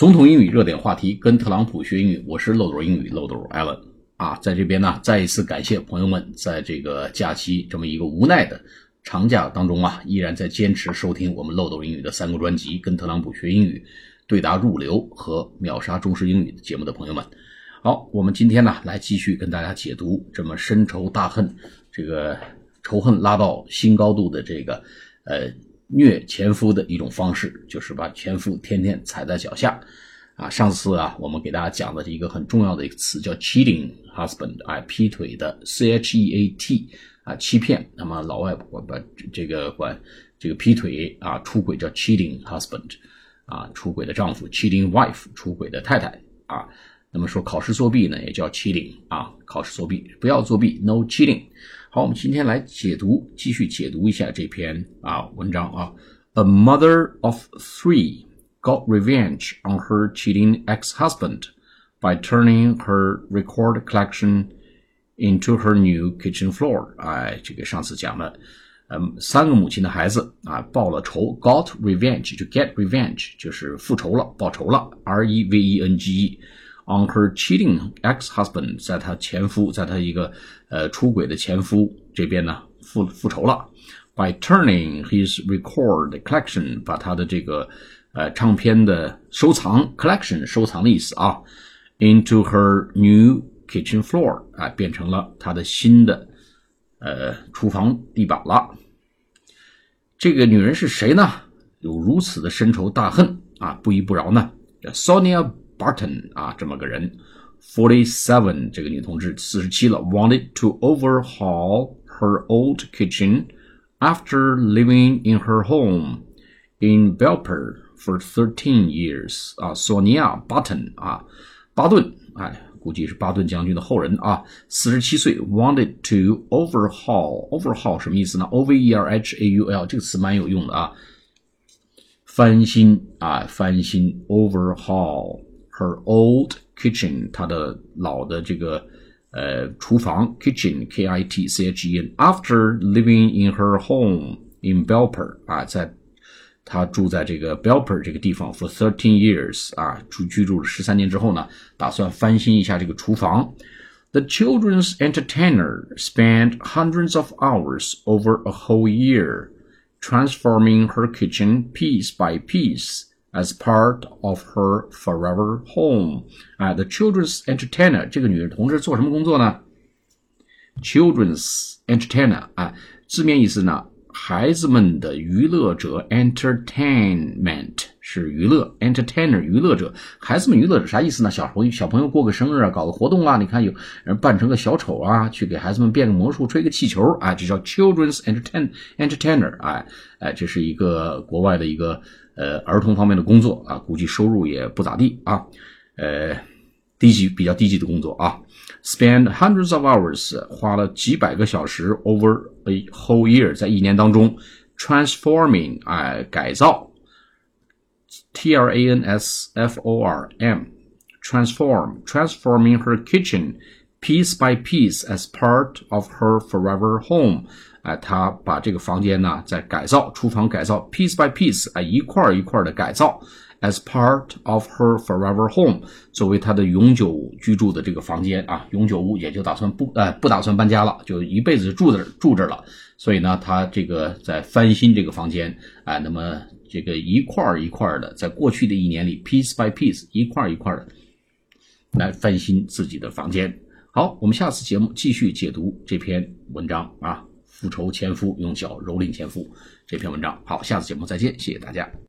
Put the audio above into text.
总统英语热点话题，跟特朗普学英语，我是漏斗英语漏斗 Allen 啊，在这边呢，再一次感谢朋友们在这个假期这么一个无奈的长假当中啊，依然在坚持收听我们漏斗英语的三个专辑，跟特朗普学英语、对答入流和秒杀中式英语的节目的朋友们，好，我们今天呢来继续跟大家解读这么深仇大恨，这个仇恨拉到新高度的这个呃。虐前夫的一种方式，就是把前夫天天踩在脚下，啊，上次啊，我们给大家讲的一个很重要的一个词叫 cheating husband，哎，劈腿的 c h e a t，啊，欺骗。那么老外管把这个管这个劈腿啊，出轨叫 cheating husband，啊，出轨的丈夫 cheating wife，出轨的太太啊。那么说考试作弊呢，也叫 cheating 啊，考试作弊不要作弊，no cheating。好，我们今天来解读，继续解读一下这篇啊文章啊。A mother of three got revenge on her cheating ex-husband by turning her record collection into her new kitchen floor。哎，这个上次讲了，嗯，三个母亲的孩子啊报了仇，got revenge 就 get revenge 就是复仇了，报仇了，R E V E N G E。 on her cheating ex-husband，在她前夫，在她一个呃出轨的前夫这边呢复复仇了，by turning his record collection，把他的这个呃唱片的收藏 collection 收藏的意思啊，into her new kitchen floor，啊变成了他的新的呃厨房地板了。这个女人是谁呢？有如此的深仇大恨啊，不依不饶呢？Sonia。Barton 啊，这么个人，forty-seven 这个女同志四十七了，wanted to overhaul her old kitchen after living in her home in Belper for thirteen years 啊，索尼娅·巴顿啊，巴顿，哎，估计是巴顿将军的后人啊，四十七岁，wanted to overhaul，overhaul 什么意思呢？O V E R H A U L 这个词蛮有用的啊，翻新啊，翻新，overhaul。 her old kitchen，她的老的这个呃厨房 kitchen k i t c h e n after living in her home in Belper 啊，在她住在这个 Belper 这个地方 for thirteen years 啊，住居住了十三年之后呢，打算翻新一下这个厨房。The children's entertainer spent hundreds of hours over a whole year transforming her kitchen piece by piece as part of her forever home，啊，the children's entertainer 这个女同志做什么工作呢？children's entertainer 啊，字面意思呢， 孩子们的娱乐者，entertainment 是娱乐，entertainer 娱乐者，孩子们娱乐者啥意思呢？小朋友小朋友过个生日啊，搞个活动啊，你看有人扮成个小丑啊，去给孩子们变个魔术，吹个气球啊，这叫 children's entertain entertainer，哎哎，这是一个国外的一个。呃，儿童方面的工作啊，估计收入也不咋地啊，呃，低级比较低级的工作啊。Spend hundreds of hours，花了几百个小时，over a whole year，在一年当中，transforming，哎，改造，T R A N S F O R M，transform，transforming her kitchen piece by piece as part of her forever home。哎，他把这个房间呢在改造，厨房改造，piece by piece，哎，一块儿一块儿的改造，as part of her forever home，作为他的永久居住的这个房间啊，永久屋也就打算不，哎，不打算搬家了，就一辈子住这住这了。所以呢，他这个在翻新这个房间，哎，那么这个一块儿一块儿的，在过去的一年里，piece by piece，一块儿一块儿的来翻新自己的房间。好，我们下次节目继续解读这篇文章啊。复仇前夫用脚蹂躏前夫，这篇文章好，下次节目再见，谢谢大家。